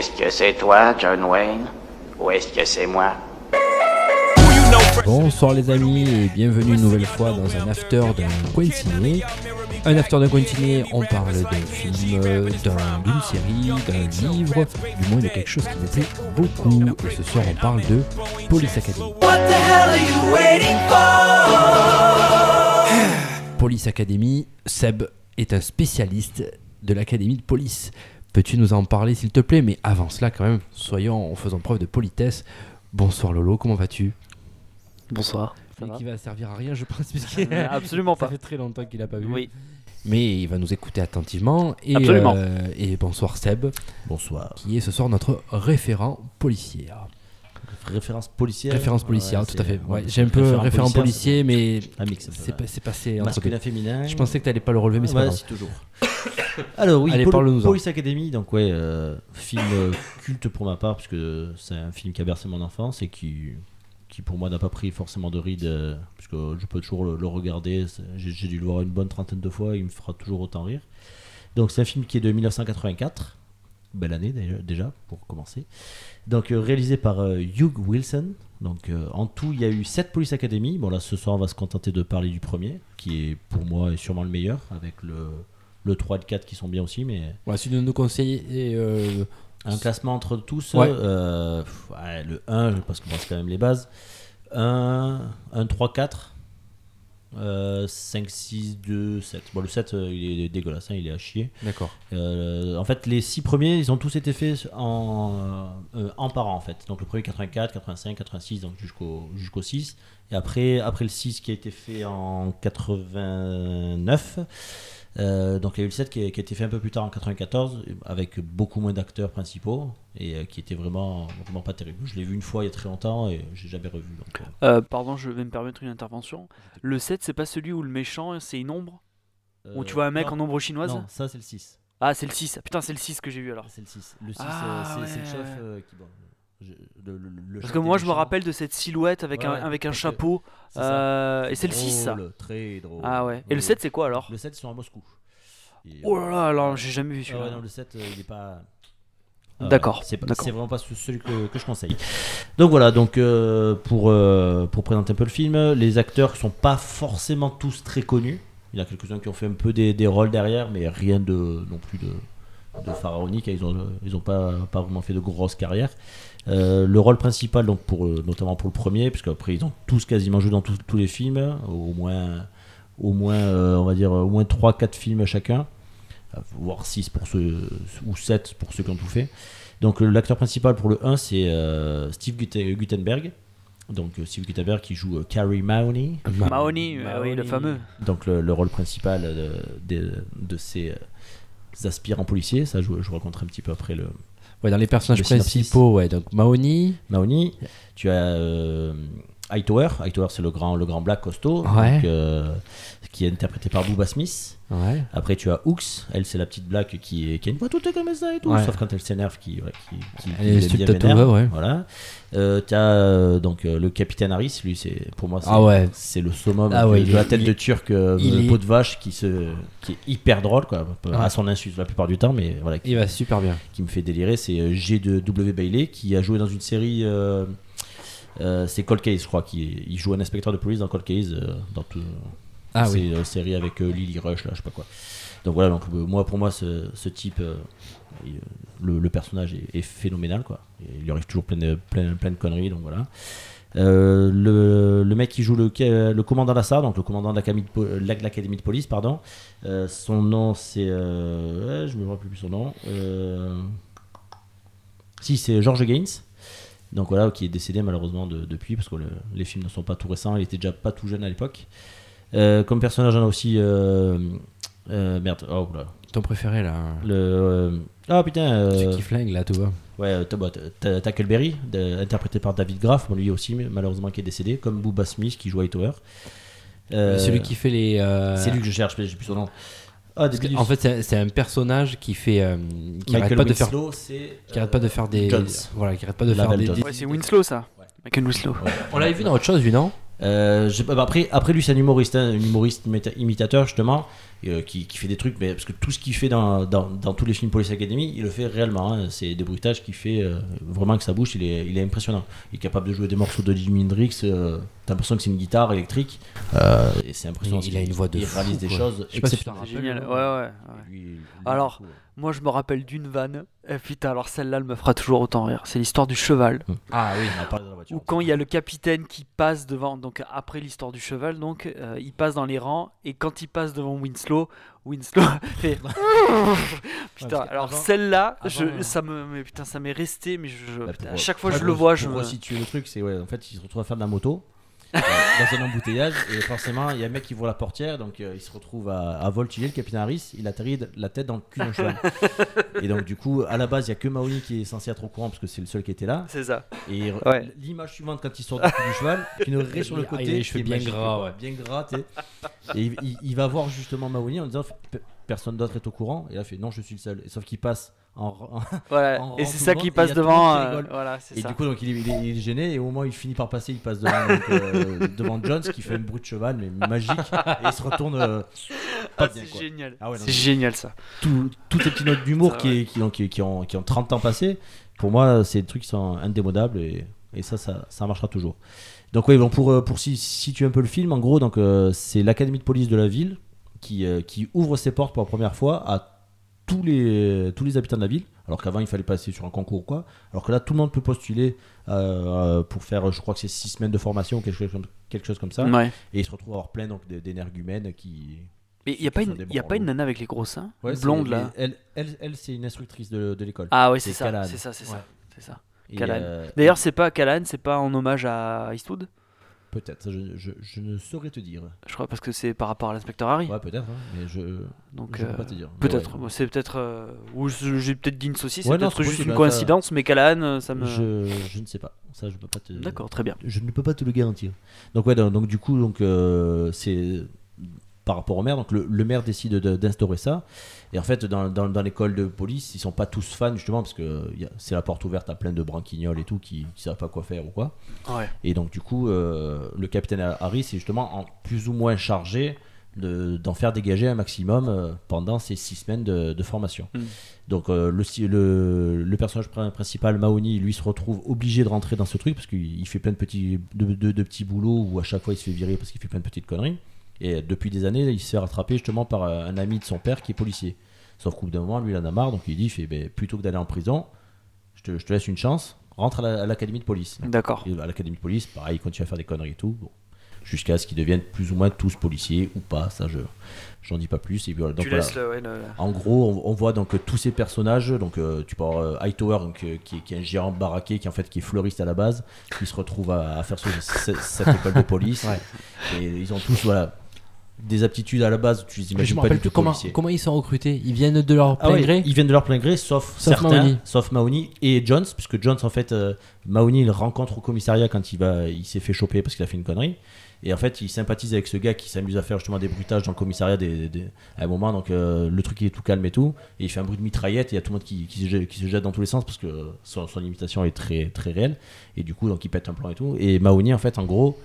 Est-ce que c'est toi, John Wayne Ou est-ce que c'est moi? Bonsoir les amis et bienvenue une nouvelle fois dans un after d'un coin ciné. Un after d'un coin ciné, on parle d'un film, d'un- d'une série, d'un livre, du moins de quelque chose qui me plaît beaucoup. Et ce soir on parle de Police Academy. Police Academy, Seb est un spécialiste de l'académie de police. Peux-tu nous en parler s'il te plaît? Mais avant cela quand même, soyons en faisant preuve de politesse. Bonsoir Lolo, comment vas-tu? Bonsoir. Ça va qui va servir à rien, je pense, puisqu'il Euh, Absolument ça pas. fait très longtemps qu'il n'a pas vu. Oui. Mais il va nous écouter attentivement. Et, Absolument. euh, et bonsoir Seb, Bonsoir. qui est ce soir notre référent policier. Référence policière. Référence policière, Ouais, tout à fait. Ouais, j'ai un peu référent, policier, mais c'est passé Masculin, féminin. Je pensais que tu n'allais pas le relever, mais c'est ouais, pas grave. toujours. Alors oui, Allez, Pol-. Police Academy, donc ouais, euh, film euh, culte pour ma part, parce que c'est un film qui a bercé mon enfance et qui, qui pour moi n'a pas pris forcément de ride, euh, parce que je peux toujours le, le regarder. J'ai dû le voir une bonne trentaine de fois, il me fera toujours autant rire. Donc c'est un film qui est de 1984, belle année déjà, pour commencer. Donc réalisé par Hugh Wilson. Donc en tout, il y a eu 7 Police Academy. Bon là, ce soir, on va se contenter de parler du premier, qui est pour moi est sûrement le meilleur, avec le, le 3 et le 4 qui sont bien aussi, mais Ouais, si tu nous conseilles, euh, un classement entre tous, Ouais. euh, pff, ouais, le 1, parce qu'on pense quand même les bases. 1, 1 3, 4, euh, 5, 6, 2, 7. Bon, le 7, euh, il est dégueulasse, hein, il est à chier. d'accord. Euh, en fait, les 6 premiers, ils ont tous été faits en, euh, en par an, en fait. Donc le premier 84, 85, 86, donc jusqu'au jusqu'au 6. Et après, après le 6 qui a été fait en 89. Euh, donc il y a eu le 7 qui a, qui a été fait un peu plus tard en 94 avec beaucoup moins d'acteurs principaux et euh, qui était vraiment, vraiment pas terrible. Je l'ai vu une fois il y a très longtemps et j'ai jamais revu. Donc, euh, Euh, pardon, je vais me permettre une intervention. Le 7, c'est pas celui où le méchant, c'est une ombre? Où tu vois un mec non, en ombre chinoise? Non, ça c'est le 6. Ah, c'est le 6. Putain, c'est le 6 que j'ai vu alors. C'est le 6. Le 6, Ah, euh, c'est le chef euh, qui. Bon, je- le- le- le Parce que moi, je me rappelle de cette silhouette avec Ouais, un, avec un chapeau. C'est euh, et c'est le 6, ça. Drôle, Très drôle. Ah ouais. Et le 7, c'est quoi alors Le 7, ils sont à Moscou. Et, Oh là là, euh, alors j'ai jamais vu ah celui-là. ouais, non, le 7, euh, il est pas. D'accord, c'est c'est vraiment pas ce- celui que, que je conseille. Donc voilà, donc euh, pour, euh, pour présenter un peu le film, les acteurs sont pas forcément tous très connus. Il y en a quelques-uns qui ont fait un peu des, des rôles derrière, mais rien de non plus de, de pharaonique. Ils ont, ils ont pas, pas vraiment fait de grosses carrières. Euh, le rôle principal, donc pour, euh, notamment pour le premier, puisque après ils ont tous quasiment joué dans tous tous les films, au moins, au moins euh, on va dire, au moins 3-4 films chacun, voire 6 pour ceux, ou 7 pour ceux qui ont tout fait. Donc l'acteur principal pour le 1, c'est euh, Steve Gut- Guttenberg. Donc Steve Guttenberg qui joue euh, Carrie Mahoney. Mahoney, euh, oui, le fameux. Donc le, le rôle principal de, de ces euh, aspirants policiers, ça je, je vous raconterai un petit peu après le Ouais, dans les personnages Le synopsis. principaux, ouais, donc Mahoney, Mahoney. Tu as euh, Hightower, Hightower c'est le grand, le grand black costaud, Ouais. donc, euh, qui est interprété par Booba Smith. ouais. Après tu as Hooks, elle c'est la petite black qui, est, qui a une voix toute comme ça et tout, Ouais. sauf quand elle s'énerve qui, qui, qui, Elle est qui devient tatouée, vénère. ouais. Voilà. Euh, tu as euh, donc euh, le capitaine Harris, lui c'est pour moi c'est Ah c'est le summum Ah de- de la est- tête il de est- turc il est- peau de vache qui se qui est hyper drôle quoi, à son insu la plupart du temps mais voilà qui, Il va super bien. qui me fait délirer, c'est G de W Bailey qui a joué dans une série. euh, euh, c'est Cold Case, je crois. Qui, il joue un inspecteur de police dans Cold Case, euh, dans tout. Ah c'est oui. une série avec euh, Lily Rush, là, je sais pas quoi. Donc voilà, donc moi pour moi ce, ce type, il- le, le personnage est, est phénoménal quoi. Il lui arrive toujours plein de, plein, plein de conneries, donc voilà. Euh, le, le mec qui joue le, le commandant Lassard, donc le commandant de l'académie de, police, pardon. Euh, son nom c'est, euh, ouais, je me rappelle plus son nom. Si c'est George Gaines. Donc voilà, qui est décédé malheureusement de- depuis, parce que le- les films ne sont pas tout récents, il était déjà pas tout jeune à l'époque. Euh, comme personnage, on a aussi. euh, euh, merde, oh là. Ton préféré là Le. ah putain, euh, Celui qui flingue là, tu vois. ouais, Tackleberry, interprété par David Graff, bon, lui aussi malheureusement qui est décédé, comme Booba Smith qui joue Hightower. Euh, Celui qui fait les. C'est lui que je cherche, mais j'ai plus son nom. Ah, en fait, c'est un personnage qui fait. euh, qui arrête pas de faire. Qui arrête pas de faire des. Jones. Voilà, qui arrête pas de faire des. Jones. des- Ouais, c'est Winslow ça. Ouais. Michael Winslow. On l'avait vu dans autre chose, lui, non? Euh, je- bah, après, après lui, c'est un humoriste, hein, un humoriste imita- imitateur justement, euh, qui, qui fait des trucs, mais parce que tout ce qu'il fait dans, dans, dans tous les films Police Academy, il le fait réellement. hein. C'est des bruitages qu'il fait euh, vraiment que sa bouche, il est, il est impressionnant. Il est capable de jouer des morceaux de Jimi Hendrix. T'as l'impression que c'est une guitare électrique. euh, et c'est impressionnant. Il a une voix de Il fou, réalise des choses Je sais pas si tu génial. rappelles, Ouais, ouais. ouais. Lui, lui, Alors, ouais. Moi, je me rappelle d'une vanne. Eh, putain, alors celle-là, elle me fera toujours autant rire. C'est l'histoire du cheval. Ah oui. On a parlé de la voiture. Ou quand il y a le capitaine qui passe devant, donc après l'histoire du cheval, donc euh, il passe dans les rangs et quand il passe devant Winslow, Winslow fait. putain, alors celle-là, je- ça me, mais putain, ça m'est resté, mais je, je- Bah, putain, pour- à chaque fois que je le vois, je pour me. resituer le truc, c'est ouais, en fait, il se retrouve à faire de la moto dans un embouteillage et forcément, il y a un mec qui voit la portière, donc euh, il se retrouve à, à voltiger le capitaine Harris. Il atterrit de- la tête dans le cul d'un cheval. et donc, du coup, à la base, il y a que Mahoney qui est censé être au courant parce que c'est le seul qui était là. C'est ça. Et Ouais. l'image suivante, quand il sort du cul du cheval, une raie sur le Il a côté, les qui cheveux est bien magique, gras, quoi, ouais. bien gras, tu sais. Et il, il- il va voir justement Mahoney en disant Pe- personne d'autre est au courant. Et là, il fait non, je suis le seul. Et sauf qu'il passe en, en- Voilà. En et c'est ça qui passe devant. euh, voilà, Et ça. du coup, donc, il, est, il est- il est gêné. Et au moment où il finit par passer, il passe devant, donc, euh, devant Jones qui fait un bruit de cheval, mais magique. Et il se retourne. euh, Ah, c'est génial. Ah ouais, c'est génial ça. Tout- toutes ces petites notes d'humour qui, ont, qui, qui ont, qui ont 30 ans passé, pour moi, c'est des trucs qui sont indémodables. Et, et ça, ça, ça marchera toujours. Donc, oui, bon, pour, pour si- situer un peu le film, en gros, donc, c'est l'académie de police de la ville qui, qui ouvre ses portes pour la première fois à tous les, tous les habitants de la ville, alors qu'avant il fallait passer sur un concours ou quoi, alors que là tout le monde peut postuler euh, pour faire, je crois que c'est 6 semaines de formation ou quelque chose comme, quelque chose comme ça, Ouais. et il se retrouve à avoir plein d'énergumènes qui... Mais il y a pas une, des y a bons pas une loups. nana avec les gros seins, Ouais, blonde là. Elle, elle, elle, c'est une instructrice de, de l'école. Ah ouais, c'est ça, c'est ça, c'est ça, Ouais. c'est ça. Callahan. euh, D'ailleurs, c'est pas Callahan, c'est pas en hommage à Eastwood, peut-être, je, je, je ne saurais te dire. je crois, parce que c'est par rapport à l'inspecteur Harry. Ouais, peut-être, hein, mais je Donc, je ne peux euh, pas te dire. Peut-être. ouais. C'est peut-être. euh, ou j'ai peut-être dit une saucisse, c'est Ouais, peut-être juste possible, une hein, coïncidence, mais Callahan, euh, ça me. Je, je ne sais pas. Ça, je peux pas te. D'accord, très bien. je ne peux pas te le garantir. Donc ouais, donc, donc, du coup, donc euh, c'est par rapport au maire. Donc le, le maire décide de- d'instaurer ça. Et en fait, dans, dans, dans l'école de police, ils sont pas tous fans justement parce que c'est la porte ouverte à plein de branquignoles et tout qui, qui savent pas quoi faire ou quoi. Ouais. Et donc du coup, euh, le capitaine Harris est justement en plus ou moins chargé de- d'en faire dégager un maximum euh, pendant ces six semaines de, de formation. Mm. Donc euh, le, si- le, le personnage prin- principal, Mahoney, lui se retrouve obligé de rentrer dans ce truc parce qu'il il fait plein de petits, de petits boulots où à chaque fois il se fait virer parce qu'il fait plein de petites conneries. Et depuis des années, il se fait rattraper justement par euh, un ami de son père qui est policier. Sauf qu'au bout d'un moment, lui, il en a marre, donc il dit, fait, Ben, plutôt que d'aller en prison, je te, je te laisse une chance, rentre à la- à l'académie de police. D'accord. À l'académie de police, pareil, il continue à faire des conneries et tout. Bon. Jusqu'à ce qu'ils deviennent plus ou moins tous policiers ou pas, ça je j'en dis pas plus. Et puis voilà. Donc, tu voilà. laisses le. ouais, le- En gros, on, on voit donc euh, tous ces personnages. Donc, euh, tu avoir euh, Hightower, donc, euh, qui, est- qui est un géant baraqué, qui en fait qui est fleuriste à la base, qui se retrouve à, à faire ce- ce- cette école de police. Et ils ont tous voilà des aptitudes à la base. Tu les Je imagines me pas rappelle du plus tout comment, comment ils sont recrutés. Ils viennent de leur Ah plein ouais, gré. Ils viennent de leur plein gré, sauf, Sauf certains, Mahoney. sauf Mahoney et Jones, puisque Jones, en fait, euh, Mahoney, il le rencontre au commissariat quand il, va, il s'est fait choper parce qu'il a fait une connerie. Et en fait, il sympathise avec ce gars qui s'amuse à faire justement des bruitages dans le commissariat des, des- à un moment. Donc, euh, le truc, il est tout calme et tout. Et il fait un bruit de mitraillette et il y a tout le monde qui, qui se, jette, qui se jette dans tous les sens parce que son, son imitation est très, très réelle. Et du coup, donc, il pète un plan et tout. Et Mahoney, en fait, en gros,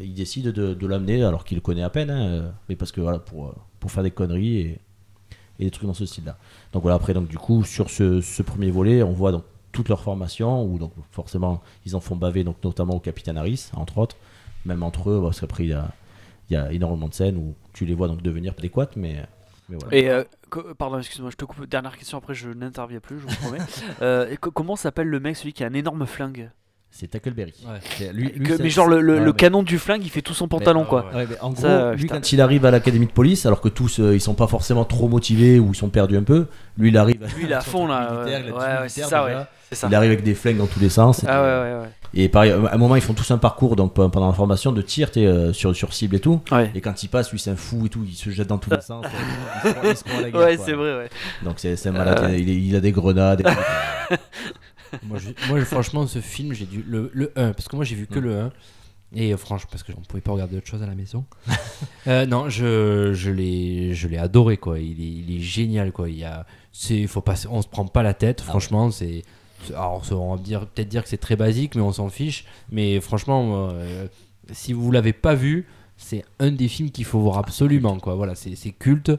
il- décide de, de l'amener alors qu'il le connaît à peine. hein, mais parce que voilà, pour, pour faire des conneries et, et des trucs dans ce style-là. Donc voilà, après, donc, du coup, sur ce, ce premier volet, on voit donc toute leur formation, où donc forcément, ils en font baver, donc, notamment au capitaine Harris, entre autres, même entre eux, parce qu'après, il y a, il y a énormément de scènes où tu les vois donc devenir adéquates, mais, mais voilà. Et euh, pardon, excuse-moi, je te coupe. Dernière question, après je n'interviens plus, je vous promets. Euh, et comment s'appelle le mec, celui qui a un énorme flingue? C'est Tackleberry. Ouais. C'est- Lui, lui, Que- c'est- Mais genre le, le- ouais, le mais- canon du flingue, il fait tout son pantalon Mais- quoi. ouais. Ouais, mais en gros, Ça, lui, quand il arrive à l'académie de police, alors que tous euh, ils sont pas forcément trop motivés ou ils sont perdus un peu, lui il arrive. Lui il est à fond là. c'est ça, déjà. ouais. C'est ça. Il arrive avec des flingues dans tous les sens. et- Ah ouais, ouais, ouais. Et pareil, à un moment, ils font tous un parcours donc, pe- pendant la formation de tir t'es, euh, sur, sur cible et tout. Ouais, Et quand il passe, lui, c'est un fou et tout, il se jette dans tous les sens. euh, il se croit- il se croit à la guerre, ouais c'est vrai, ouais. Donc c'est un malade, Euh, il a des grenades. Moi, je- moi, je- franchement, ce film, j'ai dû. Le, le 1, parce que moi, j'ai vu que le 1. Et euh, franchement, parce qu'on pouvait pas regarder autre chose à la maison. Euh, non, je, je l'ai adoré, quoi. Il est, il est génial, quoi. Il y a, faut pas, on se prend pas la tête, Ah franchement. C'est, c'est- alors, on va dire, peut-être dire que c'est très basique, mais on s'en fiche. Mais franchement, euh, si vous l'avez pas vu, c'est un des films qu'il faut voir absolument. Quoi. Voilà, c'est c'est culte,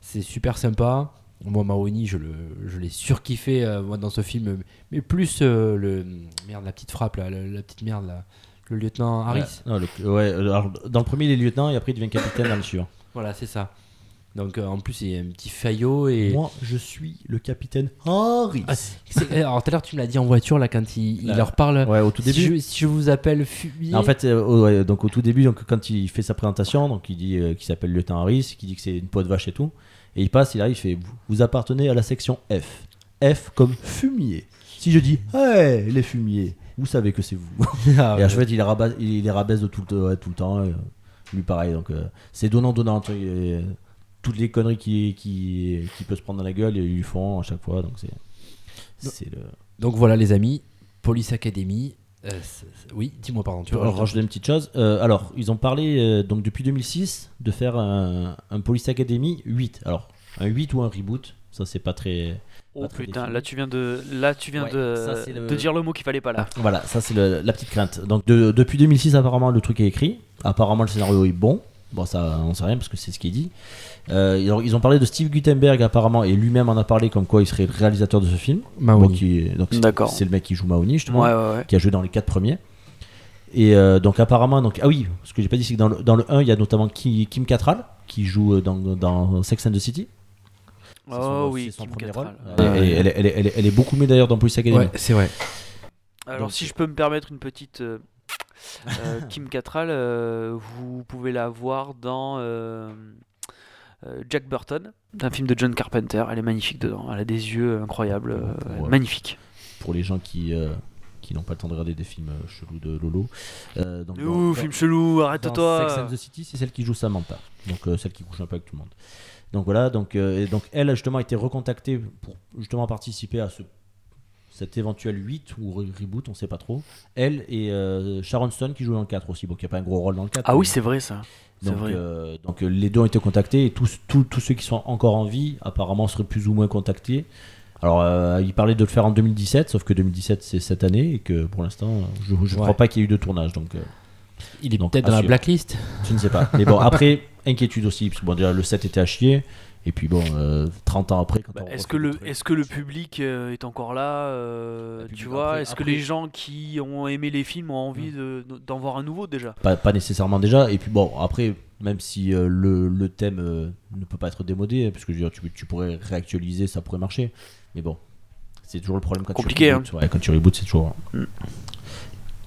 c'est super sympa. Moi, Mahoney, je le, je l'ai surkiffé euh, moi, dans ce film, mais plus euh, le merde, la petite frappe, là, le- la petite merde, là, le lieutenant Harris. Ouais, non, le- ouais, alors, dans le premier, il est lieutenant et après, il devient capitaine dans le suivant. Voilà, c'est ça. Donc euh, en plus, il y a un petit faillot et. Moi, je suis le capitaine Harris. Ah, c'est- Alors tout à l'heure, tu me l'as dit en voiture là quand il, il Là, leur parle. ouais, au tout Si début. je, si je vous appelle fumier. En fait, euh, au- ouais, donc au tout début, donc quand il fait sa présentation, donc il dit euh, qu'il s'appelle lieutenant Harris, qu'il dit que c'est une peau de vache et tout, et il passe, il arrive, il fait vous, appartenez à la section F. F comme fumier. Si je dis hey les fumiers, vous savez que c'est vous. Ah, et à ouais. fois, il les rabaisse, il les rabaisse de tout, le- tout le temps. et, lui pareil, donc euh, c'est donnant donnant. tu vois, et, euh, toutes les conneries qui, qui, qui peut se prendre dans la gueule, ils lui font à chaque fois. Donc c'est c'est le. Donc voilà les amis, Police Academy. Euh, oui, dis-moi pardon. Tu veux rajouter une petite chose. Euh, alors, ils ont parlé euh, donc depuis 2006 de faire un, un Police Academy 8. Alors, un 8 ou un reboot, ça c'est pas très. Oh Pas très putain, défini. là tu viens de, là tu viens Ouais, de, ça, c'est le- de dire le mot qu'il fallait pas là. Voilà, ça c'est la petite crainte. Donc, de- depuis 2006, apparemment, le truc est écrit. Apparemment, le scénario est bon. Bon, ça, on sait rien parce que c'est ce qu'il dit. Euh, alors, ils ont parlé de Steve Gutenberg apparemment et lui-même en a parlé comme quoi il serait le réalisateur de ce film. Mahoney. Donc, D'accord. c'est le mec qui joue Mahoney justement. Ouais, ouais, ouais. qui a joué dans les quatre premiers. Et euh, donc apparemment, donc, ah oui, ce que j'ai pas dit, c'est que dans le, dans le 1, il y a notamment Ki- Kim Cattrall qui joue euh, dans, dans Sex and the City. Oh son- oui, son Kim Cattrall. Et- elle, est- elle est- elle est- elle est beaucoup mieux d'ailleurs dans Police Academy. Ouais, c'est vrai. Alors Donc, si je peux me permettre une petite euh, Kim Cattrall, euh, vous pouvez la voir dans euh, euh, Jack Burton, d'un film de John Carpenter. Elle est magnifique dedans. Elle a des yeux incroyables, euh, Ouais. magnifique. Pour les gens qui, euh, qui n'ont pas le temps de regarder des films euh, chelous de Lolo. Euh, donc, Ouh, dans- film chelou, dans arrête-toi. Sex and the City, c'est celle qui joue Samantha. Donc euh, celle qui couche un peu avec tout le monde. Donc voilà, donc, euh, et donc elle a justement été recontactée pour justement participer à ce, cet éventuel 8 ou re- reboot, on sait pas trop. Elle et euh, Sharon Stone qui joue dans le 4 aussi, bon, qui a pas un gros rôle dans le 4. Ah oui, c'est vrai ça. C'est donc, vrai. euh, donc euh, les deux ont été contactés et tous, tous, tous ceux qui sont encore en vie apparemment seraient plus ou moins contactés. Alors euh, il parlait de le faire en 2017, sauf que 2017 c'est cette année et que pour l'instant je ne Ouais. crois pas qu'il y ait eu de tournage. Donc euh, Il est Donc, peut-être dans la blacklist. je ne sais pas. Mais bon, après, inquiétude aussi, parce que bon, déjà le 7 était à chier. Et puis bon, euh, 30 ans après, quand Bah, on est-ce que le trucs- est-ce que le public euh, est encore là euh, Tu vois, après- est-ce que les gens qui ont aimé les films ont envie de- d'en voir un nouveau déjà? Pas, pas nécessairement déjà. Et puis bon, après, même si euh, le, le thème euh, ne peut pas être démodé, parce que je veux dire, tu, tu pourrais réactualiser, ça pourrait marcher. Mais bon, c'est toujours le problème quand Compliqué, hein. tu rebootes. Ouais, quand tu rebootes, c'est toujours. Mm.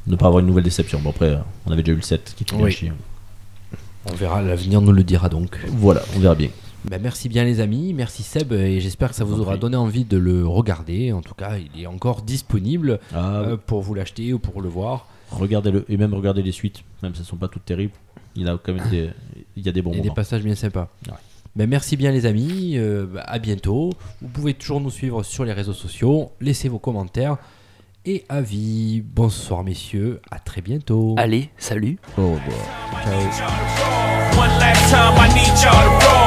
Ne pas avoir une nouvelle déception. Bon, après, on avait déjà eu le 7 qui était Oui. On verra, l'avenir nous le dira donc. Voilà, on verra bien. Ben, merci bien les amis, merci Seb et j'espère que ça vous aura donné envie de le regarder. En tout cas, il est encore disponible Ah, euh, pour vous l'acheter ou pour le voir. Regardez-le, et même regardez les suites, même si elles sont pas toutes terribles. Il a quand même des, il y a des bons Il y a des moments. passages bien sympas. Ouais. Ben, merci bien les amis, euh, bah, à bientôt. Vous pouvez toujours nous suivre sur les réseaux sociaux, laissez vos commentaires et avis. Bonsoir messieurs, à très bientôt. Allez, salut Au revoir. Ciao.